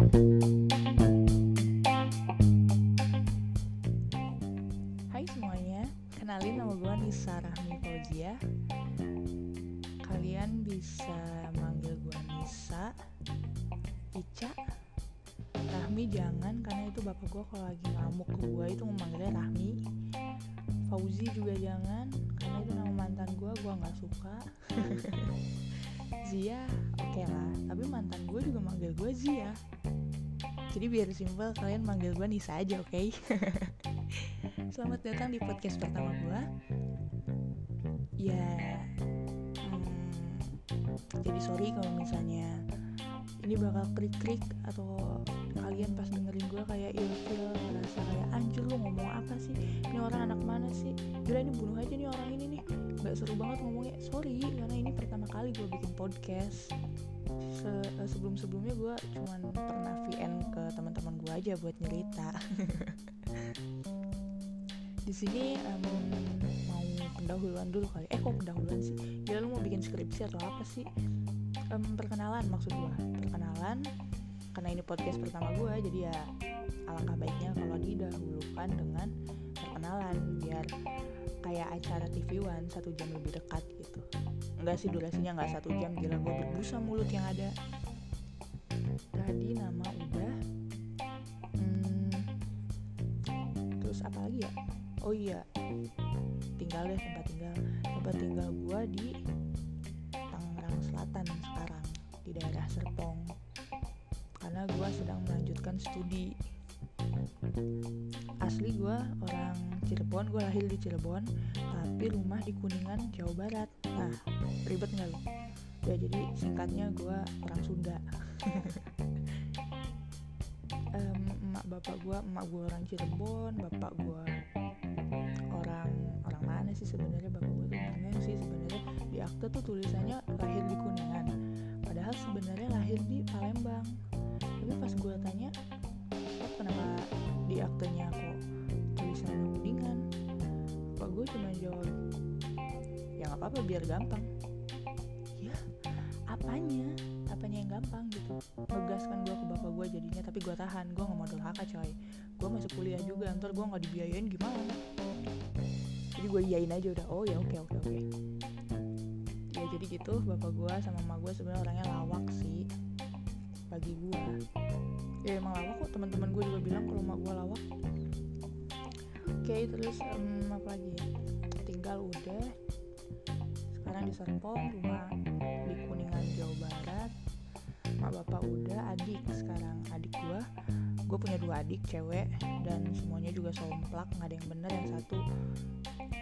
Hai semuanya, kenalin nama gue Nisa Rahmi Fauzia. Kalian bisa manggil gue Nisa Ica Rahmi jangan, karena itu bapak gue kalau lagi ngamuk ke gue itu memanggilnya Rahmi. Fauzi juga jangan, karena itu nama mantan gue, gue gak suka Zia, oke lah, tapi mantan gue juga manggil gue Zia. Jadi biar simpel kalian manggil gue Nisa aja oke? Okay? Selamat datang di podcast pertama gue Ya hmm, Jadi sorry kalau misalnya Ini bakal krik-krik Atau kalian pas dengerin gue kayak ilfil Merasa kayak anjir lu ngomong apa sih? Ini orang anak mana sih? Gila ini bunuh aja nih orang ini nih Gak seru banget ngomongnya. Sorry karena ini pertama kali gue bikin podcast. Se sebelum sebelumnya gue cuman pernah VN ke teman-teman gue aja buat nyerita. Di sini um, mau pendahuluan dulu kali. Eh kok pendahuluan sih? Ya lu mau bikin skripsi atau apa sih? Um, perkenalan maksud gue perkenalan karena ini podcast pertama gue jadi ya alangkah baiknya kalau didahulukan dengan perkenalan biar kayak acara TV One satu jam lebih dekat gitu. Enggak sih durasinya nggak satu jam gila gue berbusa mulut yang ada. Tadi nama udah hmm, terus apa lagi ya? Oh iya tinggal deh tempat tinggal. Tempat tinggal gue di Tangerang Selatan sekarang di daerah Serpong. Karena gue sedang melanjutkan studi asli gue orang Cirebon gue lahir di Cirebon tapi rumah di Kuningan Jawa Barat. Nah ribet nggak lo ya jadi singkatnya gue orang Sunda. Um, emak bapak gue emak gue orang Cirebon bapak gue orang orang mana sih sebenarnya? Bapak gue tuh bingung sih sebenarnya? Di akte tuh tulisannya lahir di Kuningan. Padahal sebenarnya lahir di Palembang. Tapi pas gue tanya kenapa di aktenya kok tulisannya Kuningan bapak gue cuma jawab ya nggak apa-apa biar gampang. Ya apanya? Apanya yang gampang gitu? Ngegaskan gue ke bapak gue jadinya tapi gue tahan. Gue nggak mau durhaka coy. Gue masuk kuliah juga ntar gue nggak dibiayain gimana? Jadi gue iyain aja udah. Oh ya oke oke oke. Ya jadi gitu bapak gue sama mama gue sebenarnya orangnya lawak sih bagi gue ya emang lawak kok. Teman-teman gue juga bilang kalau mak gue lawak. Oke terus um, apa lagi? Tinggal udah. Sekarang di Serpong rumah di Kuningan Jawa Barat. Mak bapak udah adik sekarang. Adik gue gue punya dua adik cewek dan semuanya juga somplak nggak ada yang bener. Yang satu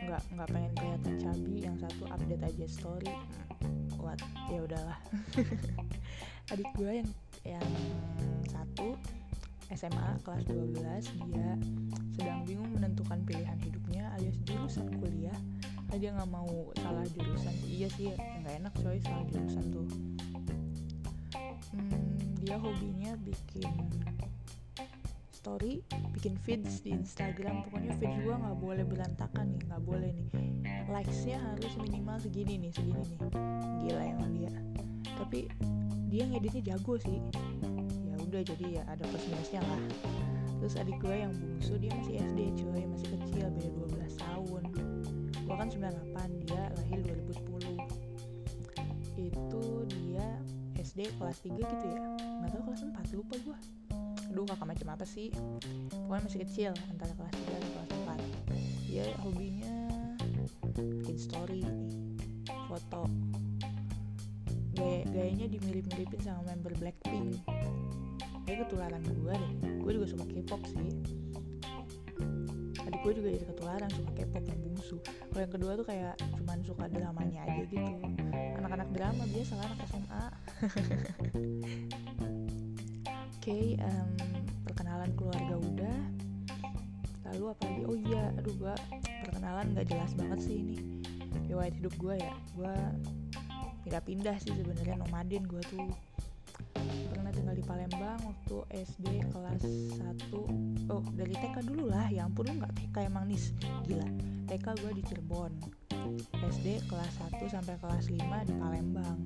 nggak nggak pengen kelihatan cabi yang satu update aja story. What ya udahlah. Adik gue yang yang SMA kelas 12 dia sedang bingung menentukan pilihan hidupnya alias jurusan kuliah. Karena dia nggak mau salah jurusan. Iya sih nggak enak coy salah jurusan tuh. Hmm, dia hobinya bikin story bikin feeds di Instagram. Pokoknya feeds gue nggak boleh berantakan nih nggak boleh nih. Likesnya harus minimal segini nih segini nih. Gila emang dia. Tapi dia ngeditnya jago sih udah jadi ya ada plus minusnya lah. Terus adik gue yang bungsu dia masih SD cuy masih kecil beda 12 tahun. Gue kan 98 dia lahir 2010 itu dia SD kelas 3 gitu ya? Nggak tahu kelas 4 lupa gue aduh kakak macam apa sih? Pokoknya masih kecil antara kelas 3 dan kelas 4 dia hobinya bikin story foto. Gaya, gayanya dimirip-miripin sama member Blackpink kayak ketularan gue deh gue juga suka K-pop sih adik gue juga jadi ketularan suka K-pop yang bungsu kalau yang kedua tuh kayak cuman suka dramanya aja gitu anak-anak drama biasa lah anak SMA Oke, okay, um, perkenalan keluarga udah. Lalu apa lagi? Oh iya, aduh gua perkenalan nggak jelas banget sih ini. Riwayat hidup gue ya, gue pindah-pindah sih sebenarnya nomaden gue tuh di Palembang waktu SD kelas 1 oh dari TK dulu lah ya ampun lu nggak TK emang nis. Gila. TK gue di Cirebon. SD kelas 1 sampai kelas 5 di Palembang.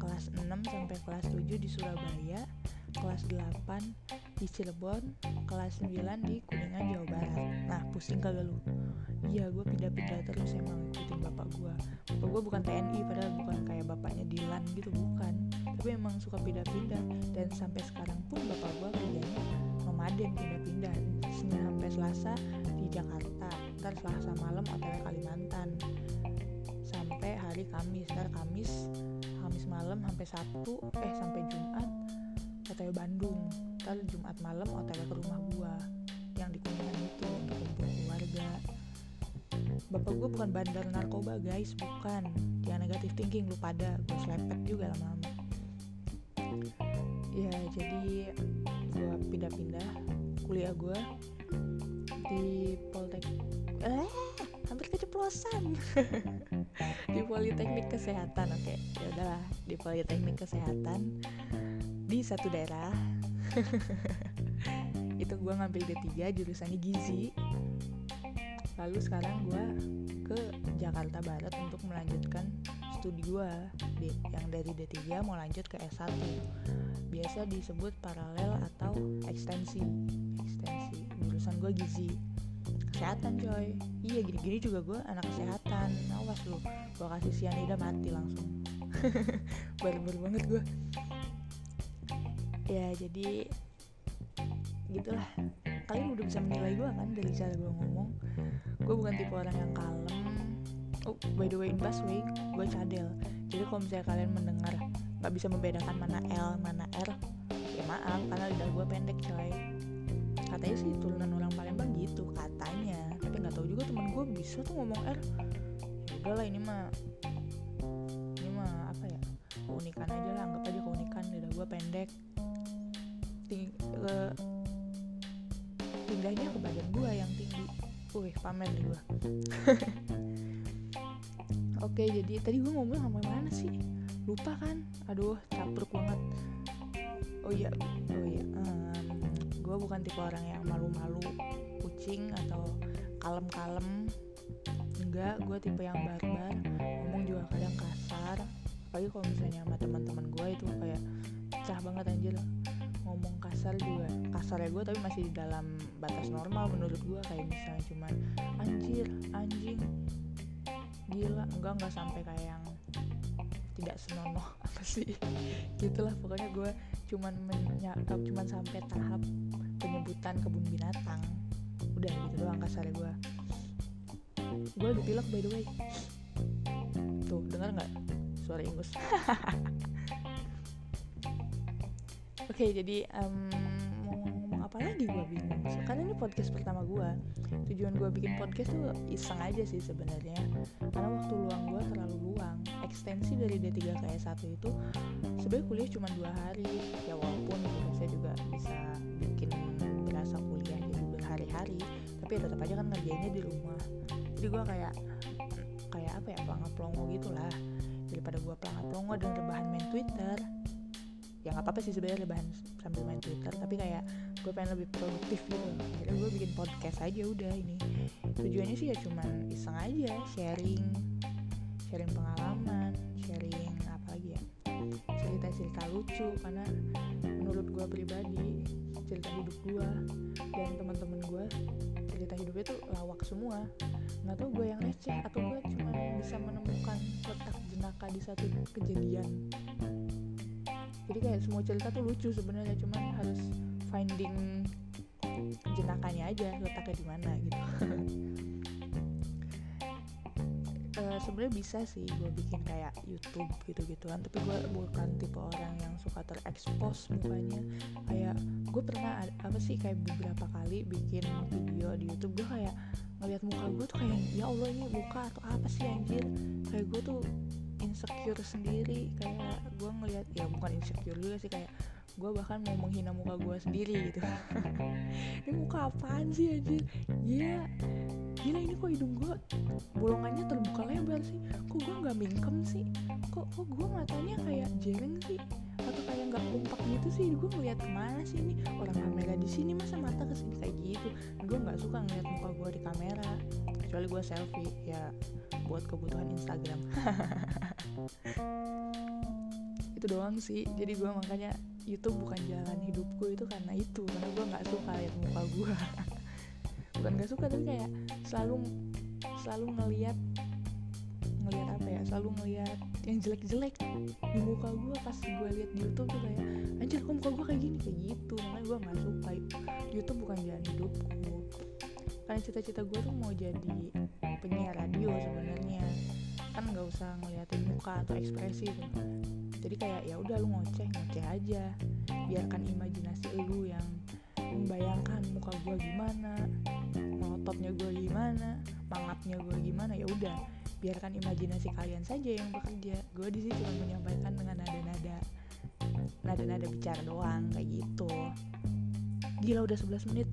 Kelas 6 sampai kelas 7 di Surabaya. Kelas 8 di Cirebon kelas 9 di Kuningan Jawa Barat. Nah pusing kagak lu? Iya gue pindah-pindah terus emang ikutin bapak gue bapak gue bukan TNI padahal bukan kayak bapaknya Dilan gitu bukan. Tapi emang suka pindah-pindah. Dan sampai sekarang pun bapak gue kerjanya nomaden pindah-pindah Senin sampai Selasa di Jakarta ntar Selasa malam otw Kalimantan. Sampai hari Kamis ntar Kamis Kamis malam sampai Sabtu eh sampai Jumat otw Bandung ntar Jumat malam otw ke rumah gua yang di Kuningan itu untuk kumpul keluarga. Bapak gue bukan bandar narkoba guys bukan. Jangan negatif thinking lu pada gue selepet juga lama-lama. Ya jadi gue pindah-pindah kuliah gue di Poltek eh hampir keceplosan. Di Politeknik Kesehatan oke. Ya udahlah di Politeknik Kesehatan di satu daerah itu gue ngambil D3 jurusannya gizi. Lalu sekarang gue ke Jakarta Barat untuk melanjutkan studi gue yang dari D3 mau lanjut ke S1 biasa disebut paralel atau ekstensi. Ekstensi jurusan gue gizi. Kesehatan coy. Iya gini-gini juga gue anak kesehatan. Awas lu gue kasih sianida mati langsung. Baru-baru banget gue ya jadi gitulah. Kalian udah bisa menilai gue kan dari cara gue ngomong? Gue bukan tipe orang yang kalem. Oh by the way in busway gue cadel jadi kalau misalnya kalian mendengar nggak bisa membedakan mana L mana R ya maaf karena lidah gue pendek coy. Katanya sih turunan orang Palembang gitu katanya. Tapi nggak tahu juga temen gue bisa tuh ngomong R. Udahlah ini mah ini mah apa ya keunikan aja lah anggap aja keunikan lidah gue pendek Ting ke pindahnya ke badan gue yang tinggi. Wih pamer gue oke jadi tadi gue ngomong sampai mana sih? Lupa kan? Aduh capruk banget. Oh iya oh iya um, gue bukan tipe orang yang malu-malu kucing atau kalem-kalem. Enggak gue tipe yang barbar ngomong juga kadang kasar. Apalagi kalau misalnya sama teman-teman gue itu kayak pecah banget anjir kasar juga. Kasar ya gue tapi masih dalam batas normal menurut gue kayak misalnya cuman anjir anjing gila. Enggak enggak sampai kayak yang tidak senonoh apa sih. Gitulah pokoknya gue cuman menyakap cuman sampai tahap penyebutan kebun binatang. Udah gitu doang kasarnya gue gue dipilek by the way. Tuh dengar nggak? Suara ingus oke okay, jadi um, mau ngomong apa lagi gue bingung karena ini podcast pertama gue tujuan gue bikin podcast tuh iseng aja sih sebenarnya. Karena waktu luang gue terlalu luang. Ekstensi dari D3 ke S1 itu sebenarnya kuliah cuma dua hari. Ya walaupun gitu, saya juga bisa bikin berasa kuliah jadi berhari-hari tapi ya tetap aja kan ngerjainnya di rumah. Jadi gue kayak kayak apa ya pelangap pelongo gitulah. Daripada gue pelangap pelongo dan rebahan main Twitter ya nggak apa-apa sih sebenarnya rebahan sambil main Twitter tapi kayak gue pengen lebih produktif gitu. Jadi gue bikin podcast aja udah ini. Tujuannya sih ya cuman iseng aja sharing sharing pengalaman sharing apa lagi ya cerita-cerita lucu karena menurut gue pribadi cerita hidup gue dan teman-teman gue cerita hidupnya tuh lawak semua. Nggak tahu gue yang receh atau gue cuma bisa menemukan letak jenaka di satu kejadian jadi kayak semua cerita tuh lucu sebenarnya cuman harus finding jenakanya aja letaknya di mana gitu. Uh, sebenarnya bisa sih gue bikin kayak YouTube gitu-gitu kan tapi gue bukan tipe orang yang suka terekspos mukanya. Kayak gue pernah apa sih kayak beberapa kali bikin video di YouTube gue kayak ngeliat muka gue tuh kayak ya Allah ini muka atau apa sih anjir? Kayak gue tuh insecure sendiri. Kayak gue ngeliat ya bukan insecure juga sih kayak gue bahkan mau menghina muka gue sendiri gitu. Ini muka apaan sih anjir? Gila. Gila ini kok hidung gue bolongannya terbuka lebar sih. Kok gue nggak mingkem sih? Kok kok gue matanya kayak jereng sih? Atau kayak nggak kompak gitu sih? Gue ngeliat ke mana sih ini? Orang kamera di sini masa mata ke sini kayak gitu? Gue nggak suka ngeliat muka gue di kamera. Kecuali gue selfie ya buat kebutuhan Instagram itu doang sih. Jadi gue makanya YouTube bukan jalan hidupku itu karena itu. Karena gue nggak suka lihat muka gue bukan nggak suka tapi kayak selalu selalu ngelihat ngelihat apa ya? Selalu ngelihat yang jelek-jelek di muka gue pas gue lihat di YouTube tuh kayak anjir kok muka gue kayak gini? Kayak gitu. Makanya gue nggak suka. YouTube bukan jalan hidupku. Karena cita-cita gue tuh mau jadi penyiar radio sebenarnya nggak usah ngeliatin muka atau ekspresi tuh jadi kayak ya udah lu ngoceh ngoceh aja. Biarkan imajinasi lu yang membayangkan muka gue gimana melototnya gue gimana mangapnya gue gimana. Ya udah biarkan imajinasi kalian saja yang bekerja. Gue di sini cuma menyampaikan dengan nada-nada nada-nada bicara doang kayak gitu. Gila udah 11 menit.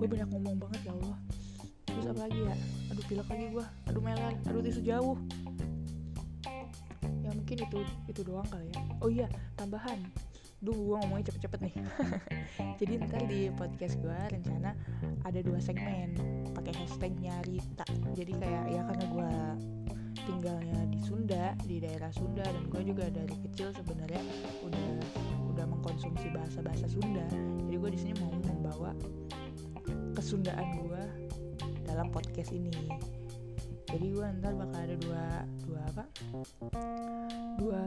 Gue banyak ngomong banget ya Allah. Terus apa lagi ya? Aduh pilek lagi gue aduh meler. Aduh tisu jauh mungkin itu itu doang kali ya. Oh iya tambahan. Duh gue ngomongnya cepet-cepet nih. Jadi ntar di podcast gue rencana ada dua segmen. Pakai hashtag nyarita Jadi kayak ya karena gue tinggalnya di Sunda di daerah Sunda dan gue juga dari kecil sebenarnya udah udah mengkonsumsi bahasa-bahasa Sunda. Jadi gue di sini mau membawa kesundaan gue dalam podcast ini. Jadi gue ntar bakal ada dua dua apa? Dua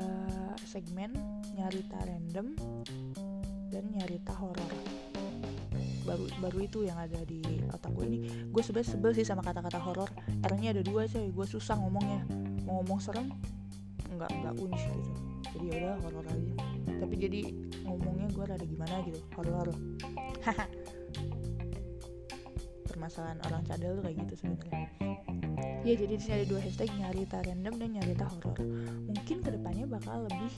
segmen nyarita random dan nyarita horor baru baru itu yang ada di otak gue ini. Gue sebenarnya sebel sih sama kata-kata horor R-nya ada dua coy. Gue susah ngomongnya. Mau ngomong serem nggak nggak unch gitu. Jadi ya udah horor aja. Tapi jadi ngomongnya gue rada gimana gitu. Horor permasalahan orang cadel kayak gitu sebenarnya ya jadi di sini ada dua hashtag nyarita random dan nyarita horor mungkin ke depannya bakal lebih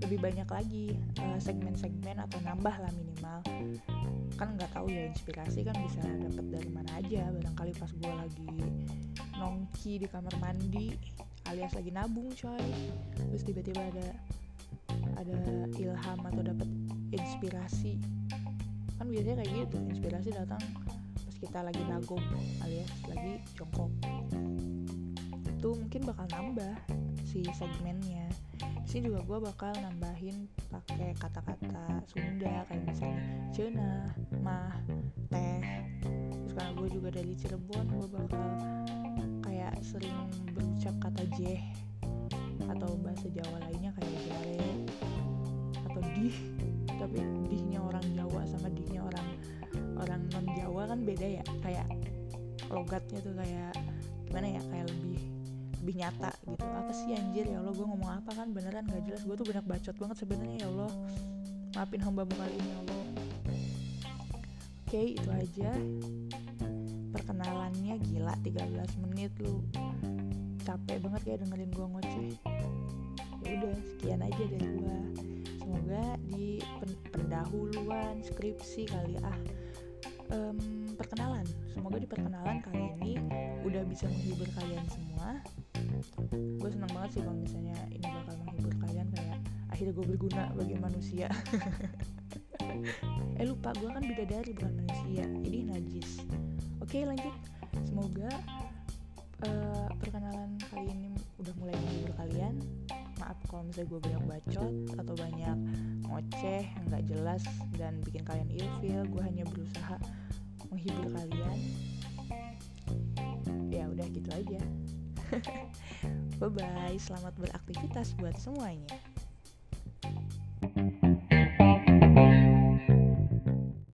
lebih banyak lagi segmen segmen-segmen atau nambah lah minimal. Kan nggak tahu ya inspirasi kan bisa dapat dari mana aja. Barangkali pas gue lagi nongki di kamar mandi alias lagi nabung coy. Terus tiba-tiba ada ada ilham atau dapat inspirasi. Kan biasanya kayak gitu inspirasi datang kita lagi nagum alias lagi jongkok. Itu mungkin bakal nambah si segmennya. Sini juga gue bakal nambahin pakai kata-kata Sunda kayak misalnya cena mah teh. Terus karena gue juga dari Cirebon gue bakal kayak sering berucap kata jeh atau bahasa Jawa lainnya kayak jare beda ya kayak logatnya tuh kayak gimana ya kayak lebih lebih nyata gitu. Apa sih anjir? Ya Allah gue ngomong apa kan? Beneran gak jelas. Gue tuh banyak bacot banget sebenarnya ya Allah. Maafin hambamu kali ini ya Allah. Oke itu aja. Perkenalannya gila 13 menit lu. Capek banget kayak dengerin gue ngoceh. Ya udah sekian aja dari gue semoga di pendahuluan skripsi kali ah. Um, perkenalan semoga di perkenalan kali ini udah bisa menghibur kalian semua. Gue senang banget sih kalau misalnya ini bakal menghibur kalian kayak akhirnya gue berguna bagi manusia. Eh lupa gue kan bidadari bukan manusia. Jadi najis. Oke lanjut. Semoga uh, perkenalan kali ini udah mulai menghibur kalian. Maaf kalau misalnya gue banyak bacot atau banyak ngoceh nggak jelas dan bikin kalian ilfil. Gue hanya berusaha menghibur kalian ya udah gitu aja. Bye bye selamat beraktivitas buat semuanya